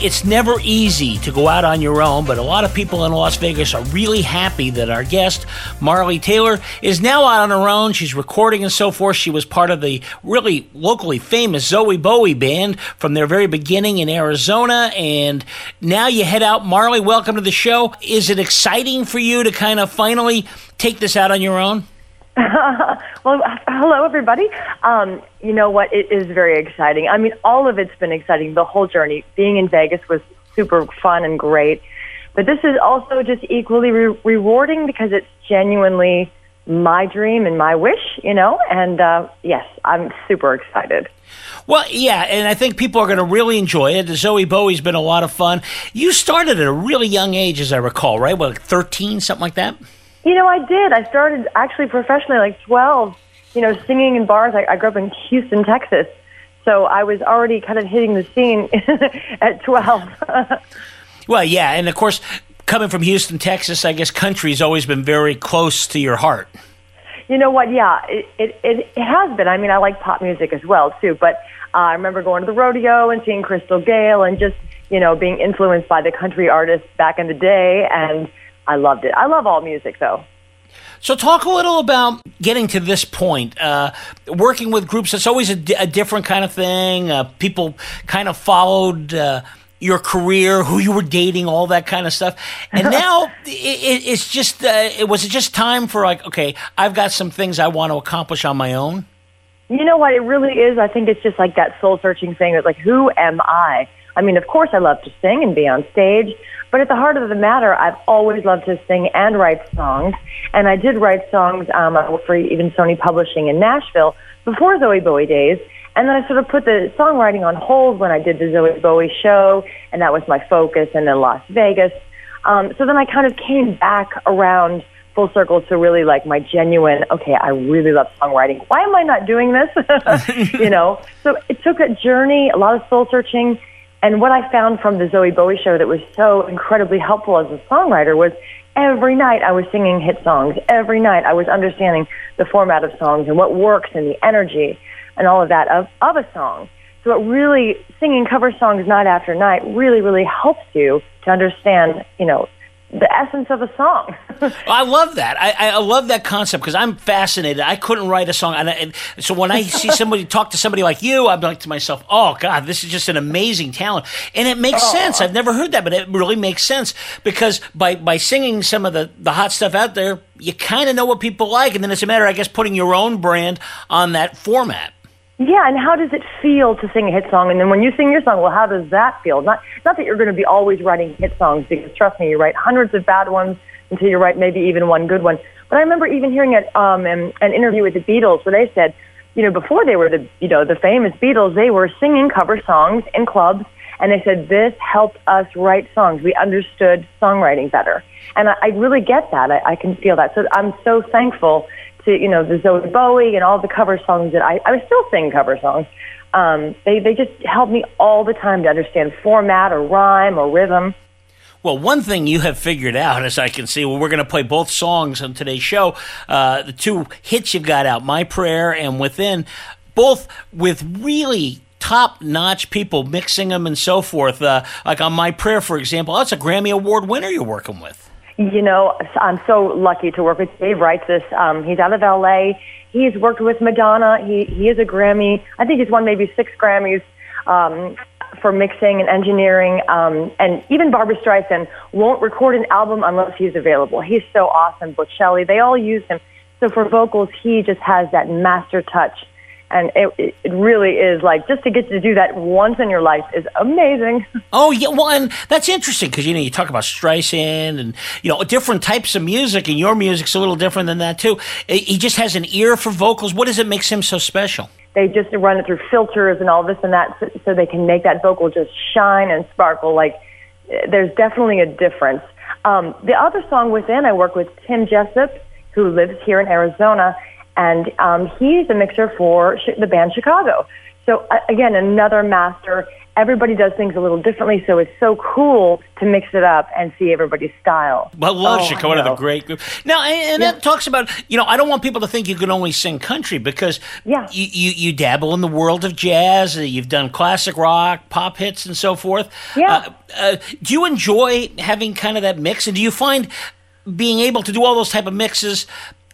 It's never easy to go out on your own, but a lot of people in Las Vegas are really happy that our guest, Marley Taylor, is now out on her own. She's recording and so forth. She was part of the really locally famous Zowie Bowie band from their very beginning in Arizona, and now you head out. Marley, welcome to the show. Is it exciting for you to kind of finally take this out on your own? well, hello, everybody. Um, you know what? It is very exciting. I mean, all of it's been exciting. The whole journey. Being in Vegas was super fun and great. But this is also just equally re- rewarding because it's genuinely my dream and my wish, you know? And uh, yes, I'm super excited. Well, yeah, and I think people are going to really enjoy it. Zowie Bowie's been a lot of fun. You started at a really young age, as I recall, right? Well, like 13, something like that? You know, I did. I started actually professionally like 12, you know, singing in bars. I, I grew up in Houston, Texas. So I was already kind of hitting the scene at 12. well, yeah. And of course, coming from Houston, Texas, I guess country's always been very close to your heart. You know what? Yeah, it, it, it, has been. I mean, I like pop music as well, too. But uh, I remember going to the rodeo and seeing Crystal Gayle and just, you know, being influenced by the country artists back in the day. And, I loved it. I love all music, though. So, talk a little about getting to this point. Uh, working with groups, it's always a, different kind of thing. Uh, people kind of followed uh, your career, who you were dating, all that kind of stuff. And now it, it's just, uh, it was just time for like, okay, I've got some things I want to accomplish on my own. You know what? It really is. I think it's just like that soul searching thing. It's like, who am I? I mean, of course, I love to sing and be on stage, but at the heart of the matter, I've always loved to sing and write songs. And I did write songs um, for even Sony Publishing in Nashville before Zowie Bowie days. And then I sort of put the songwriting on hold when I did the Zowie Bowie show, and that was my focus, and then Las Vegas. Um, so then I kind of came back around full circle to really like my genuine, okay, I really love songwriting. Why am I not doing this? you know? So it took a journey, a lot of soul searching, and what I found from the Zowie Bowie show that was so incredibly helpful as a songwriter was every night I was singing hit songs. Every night I was understanding the format of songs and what works and the energy and all of that of, of a song. So it really, singing cover songs night after night really, really helps you to understand, you know, the essence of a song. I love that. I, I love that concept because I'm fascinated. I couldn't write a song, and, I, and, so when I see somebody talk to somebody like you, I'm like to myself, "Oh God, this is just an amazing talent," and it makes oh. sense. I've never heard that, but it really makes sense because by by singing some of the the hot stuff out there, you kind of know what people like, and then it's a matter, I guess, putting your own brand on that format. Yeah, and how does it feel to sing a hit song? And then when you sing your song, well, how does that feel? Not not that you're going to be always writing hit songs, because trust me, you write hundreds of bad ones until you write maybe even one good one. But I remember even hearing it, um, an, an interview with the Beatles where they said, you know, before they were the you know the famous Beatles, they were singing cover songs in clubs, and they said this helped us write songs. We understood songwriting better, and I, I really get that. I, I can feel that. So I'm so thankful to you know the Zowie Bowie and all the cover songs that I I was still sing cover songs. Um, they they just helped me all the time to understand format or rhyme or rhythm. Well, one thing you have figured out, as I can see, well, we're going to play both songs on today's show. Uh, the two hits you've got out, My Prayer and Within, both with really top notch people mixing them and so forth. Uh, like on My Prayer, for example, that's a Grammy Award winner you're working with. You know, I'm so lucky to work with Dave Reitzas. Um, he's out of LA. He's worked with Madonna. He he is a Grammy. I think he's won maybe six Grammys um, for mixing and engineering. Um, and even Barbra Streisand won't record an album unless he's available. He's so awesome. Bocelli, they all use him. So for vocals, he just has that master touch. And it, it really is like just to get to do that once in your life is amazing. Oh yeah, well, and that's interesting because you know you talk about Streisand and you know different types of music, and your music's a little different than that too. He just has an ear for vocals. What does it makes him so special? They just run it through filters and all this and that, so, so they can make that vocal just shine and sparkle. Like there's definitely a difference. Um, the other song within, I work with Tim Jessup, who lives here in Arizona, and um, he's a mixer for the band Chicago. So uh, again, another master. Everybody does things a little differently, so it's so cool to mix it up and see everybody's style. Well, love oh, Chicago, the great group. Now, and, and yeah. that talks about you know I don't want people to think you can only sing country because yeah. you, you, you dabble in the world of jazz. Uh, you've done classic rock, pop hits, and so forth. Yeah. Uh, uh, do you enjoy having kind of that mix, and do you find being able to do all those type of mixes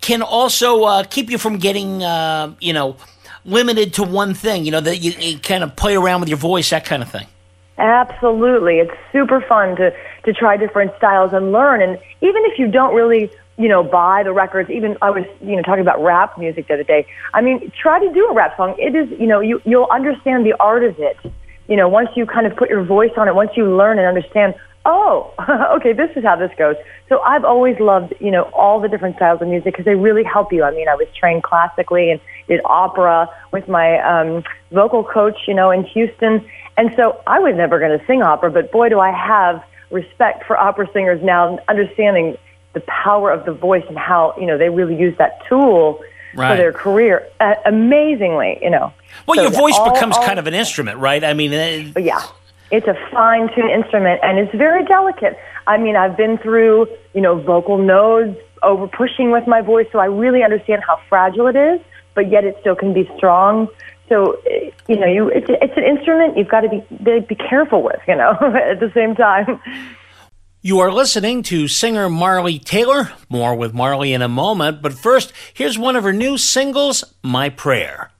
can also uh, keep you from getting, uh, you know, limited to one thing. You know that you, you, kind of play around with your voice, that kind of thing. Absolutely, it's super fun to to try different styles and learn. And even if you don't really, you know, buy the records, even I was, you know, talking about rap music the other day. I mean, try to do a rap song. It is, you know, you you'll understand the art of it. You know, once you kind of put your voice on it, once you learn and understand oh, okay, this is how this goes. So I've always loved, you know, all the different styles of music because they really help you. I mean, I was trained classically and did opera with my um, vocal coach, you know, in Houston. And so I was never going to sing opera, but boy, do I have respect for opera singers now, understanding the power of the voice and how, you know, they really use that tool right. for their career uh, amazingly, you know. Well, so your voice all, becomes all, kind of an instrument, right? I mean, uh, yeah. It's a fine tuned instrument and it's very delicate. I mean, I've been through, you know, vocal nodes, over pushing with my voice, so I really understand how fragile it is, but yet it still can be strong. So, you know, you it's, it's an instrument you've got to be be careful with, you know, at the same time. You are listening to singer Marley Taylor. More with Marley in a moment, but first, here's one of her new singles, My Prayer.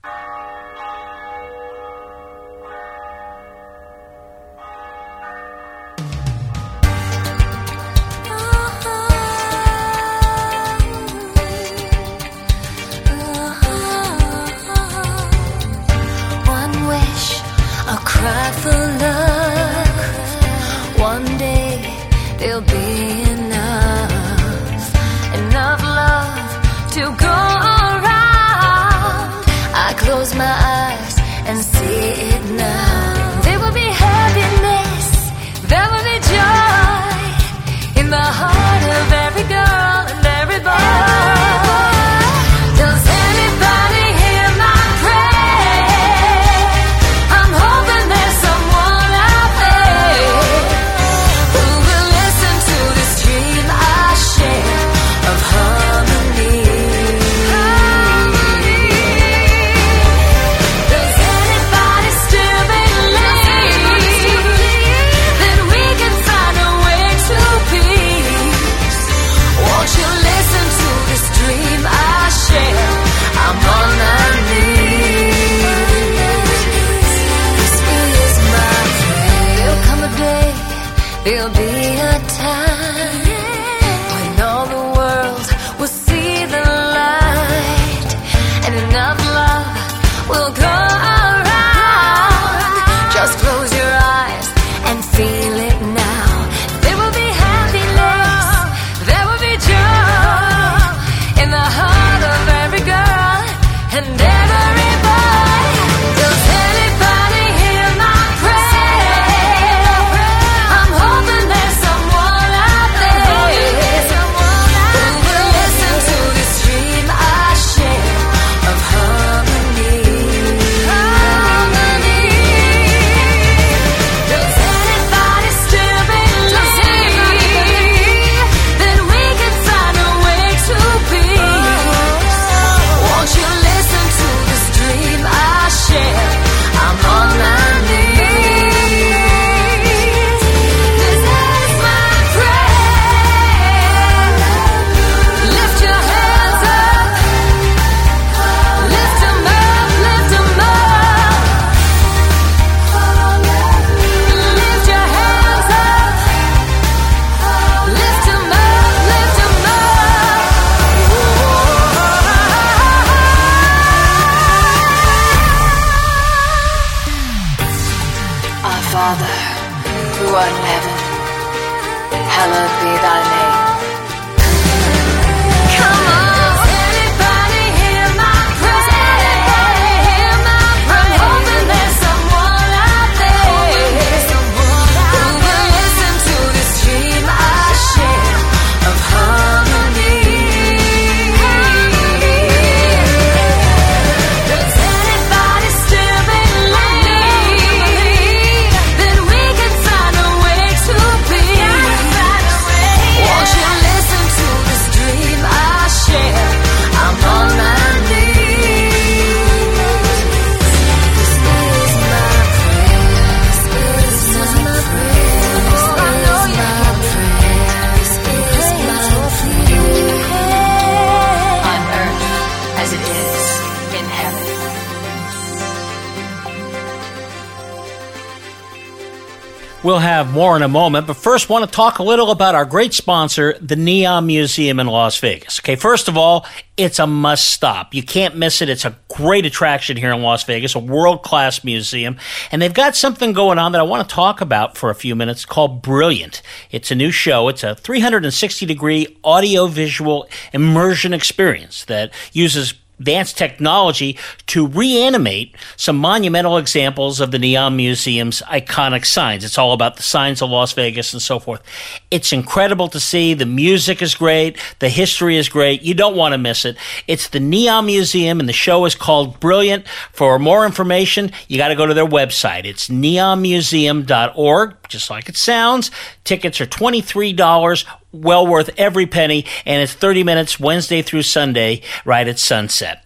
We'll have more in a moment, but first, want to talk a little about our great sponsor, the Neon Museum in Las Vegas. Okay, first of all, it's a must stop. You can't miss it. It's a great attraction here in Las Vegas, a world class museum. And they've got something going on that I want to talk about for a few minutes called Brilliant. It's a new show, it's a 360 degree audio visual immersion experience that uses advanced technology to reanimate some monumental examples of the Neon Museum's iconic signs. It's all about the signs of Las Vegas and so forth. It's incredible to see. The music is great. The history is great. You don't want to miss it. It's the Neon Museum, and the show is called Brilliant. For more information, you got to go to their website. It's neonmuseum.org, just like it sounds. Tickets are $23 well worth every penny, and it's 30 minutes Wednesday through Sunday, right at sunset.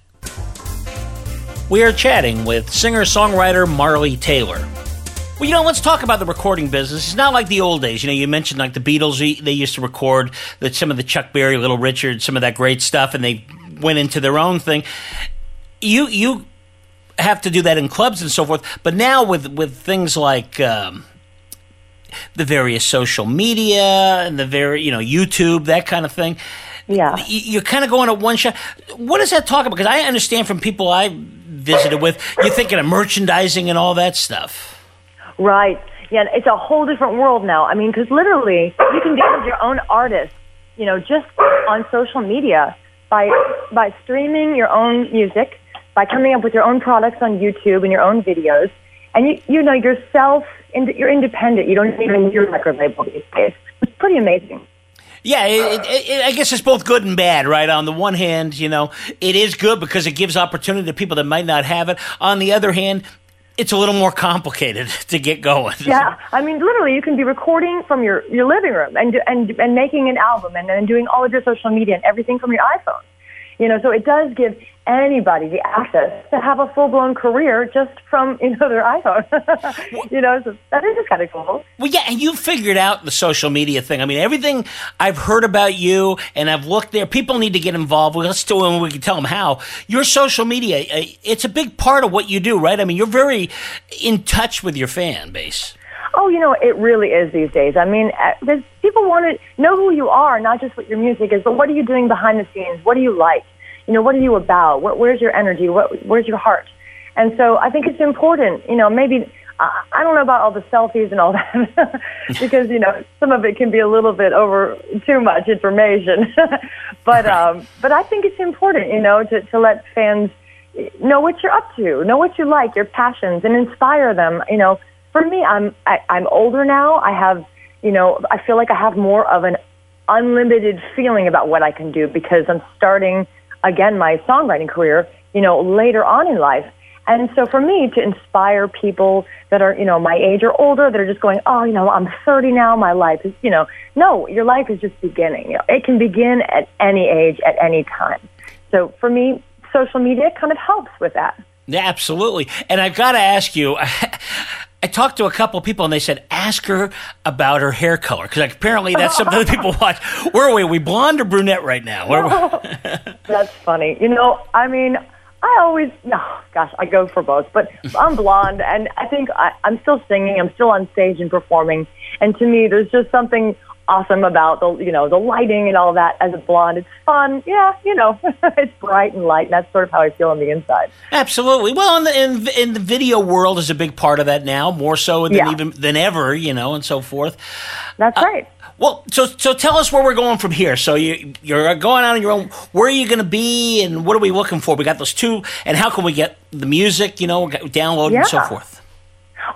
We are chatting with singer songwriter Marley Taylor. Well, you know, let's talk about the recording business. It's not like the old days. You know, you mentioned like the Beatles, they used to record the, some of the Chuck Berry, Little Richard, some of that great stuff, and they went into their own thing. You, you have to do that in clubs and so forth, but now with, with things like, um, the various social media and the very, you know, YouTube, that kind of thing. Yeah. You're kind of going at one shot. What does that talk about? Because I understand from people I visited with, you're thinking of merchandising and all that stuff. Right. Yeah, it's a whole different world now. I mean, because literally, you can get your own artist, you know, just on social media by by streaming your own music, by coming up with your own products on YouTube and your own videos, and you you know yourself. You're independent. You don't need your record label these days. It's pretty amazing. Yeah, it, it, it, I guess it's both good and bad, right? On the one hand, you know, it is good because it gives opportunity to people that might not have it. On the other hand, it's a little more complicated to get going. Yeah, I mean, literally, you can be recording from your, your living room and and and making an album and then doing all of your social media and everything from your iPhone. You know, so it does give anybody the access to have a full blown career just from you know their iPhone. you know, so that is kind of cool. Well, yeah, and you figured out the social media thing. I mean, everything I've heard about you and I've looked there. People need to get involved. Let's do it and we can tell them how. Your social media, uh, it's a big part of what you do, right? I mean, you're very in touch with your fan base. Oh, you know, it really is these days. I mean, uh, people want to know who you are, not just what your music is, but what are you doing behind the scenes? What do you like? You know, what are you about? What, where's your energy? What, where's your heart? And so I think it's important, you know, maybe, I I don't know about all the selfies and all that, because, you know, some of it can be a little bit over too much information. but, um, but I think it's important, you know, to, to let fans know what you're up to, know what you like, your passions, and inspire them. You know, for me, I'm I, I'm older now. I have, you know, I feel like I have more of an unlimited feeling about what I can do because I'm starting again my songwriting career. You know, later on in life. And so for me to inspire people that are, you know, my age or older that are just going, oh, you know, I'm 30 now, my life is, you know, no, your life is just beginning. You know, it can begin at any age, at any time. So for me, social media kind of helps with that. Yeah, absolutely. And I've got to ask you. I talked to a couple people and they said, ask her about her hair color. Because like, apparently that's something that people watch. Where are we? Are we blonde or brunette right now? That's funny. You know, I mean, I always, no, gosh, I go for both, but I'm blonde and I think I, I'm still singing. I'm still on stage and performing. And to me, there's just something awesome about the, you know, the lighting and all that as a blonde. It's fun. Yeah, you know, it's bright and light. And that's sort of how I feel on the inside. Absolutely. Well, in the, in, in the video world is a big part of that now, more so than Yeah. even than ever, you know, and so forth. That's uh, right. Well, so so tell us where we're going from here. So you you're going out on your own. Where are you going to be, and what are we looking for? We got those two, and how can we get the music? You know, download and so forth.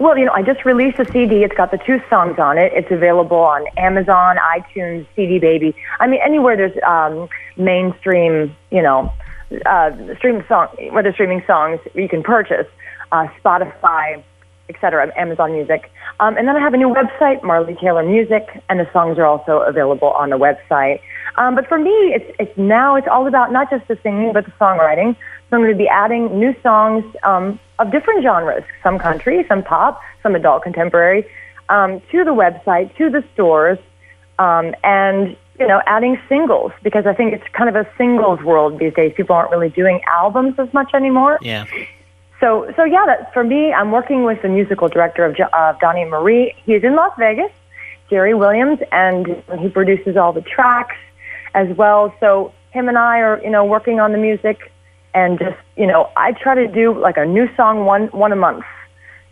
Well, you know, I just released a CD. It's got the two songs on it. It's available on Amazon, iTunes, CD Baby. I mean, anywhere there's um, mainstream, you know, uh, stream song, where streaming songs you can purchase, uh, Spotify, etc., Amazon Music. Um, and then I have a new website, Marley Taylor Music, and the songs are also available on the website. Um, but for me, it's it's now it's all about not just the singing but the songwriting. So I'm going to be adding new songs um, of different genres, some country, some pop, some adult contemporary, um, to the website, to the stores, um, and you know, adding singles because I think it's kind of a singles world these days. People aren't really doing albums as much anymore. Yeah. So, so yeah, that, for me, I'm working with the musical director of, of Donnie and Marie. He's in Las Vegas, Jerry Williams, and he produces all the tracks as well. So him and I are, you know, working on the music, and just, you know, I try to do like a new song one one a month.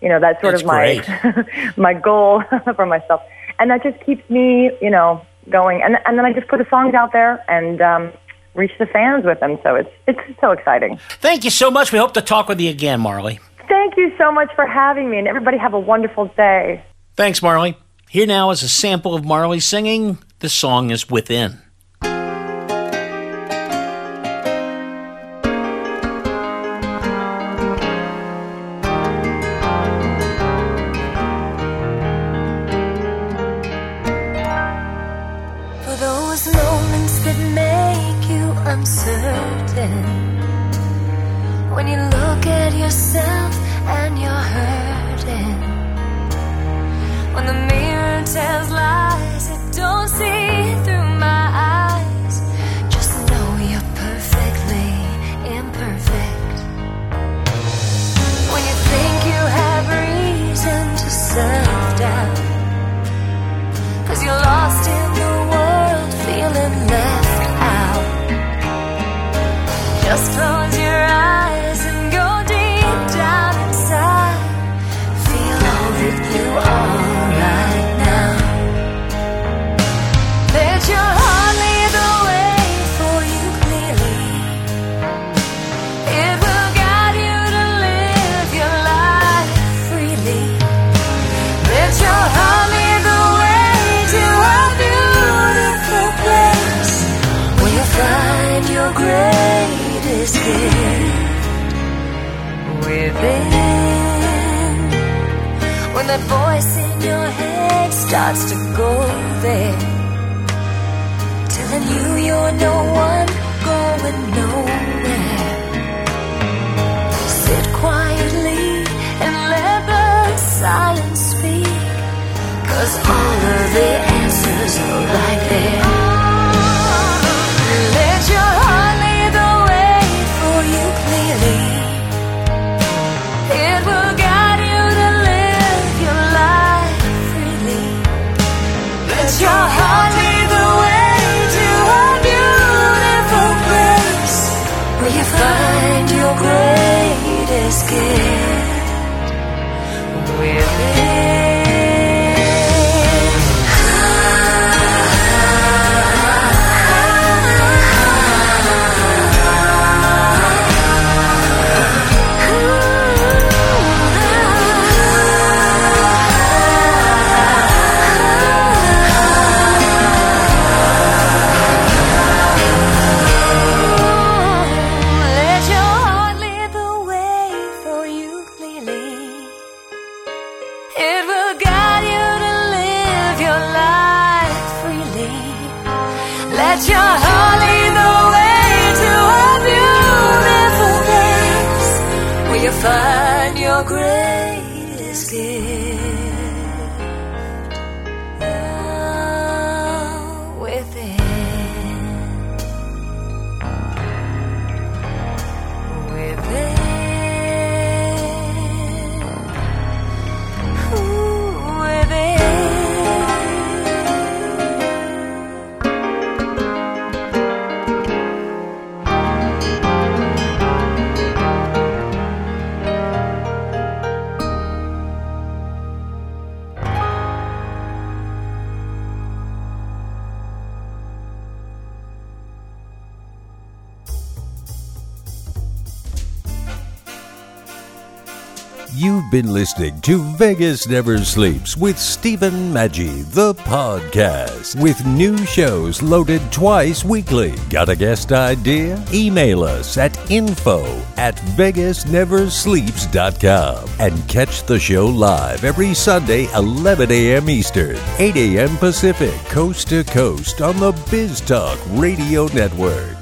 You know, that's sort That's of my my goal for myself, and that just keeps me, you know, going. And and then I just put the songs out there and um, reach the fans with them. So it's it's so exciting. Thank you so much. We hope to talk with you again, Marley. Thank you so much for having me, and everybody have a wonderful day. Thanks, Marley. Here now is a sample of Marley singing. The song is Within. That make you uncertain. When you look at yourself and you're hurting. When the mirror tells lies it don't see through you you're no one going nowhere. Sit quietly and let the silence speak. Cause all of the answers are right there. You've been listening to Vegas Never Sleeps with Stephen Maggi, the podcast, with new shows loaded twice weekly. Got a guest idea? Email us at info at vegasneversleeps.com and catch the show live every Sunday, 11 a.m. Eastern, 8 a.m. Pacific, coast to coast on the Biz Talk Radio Network.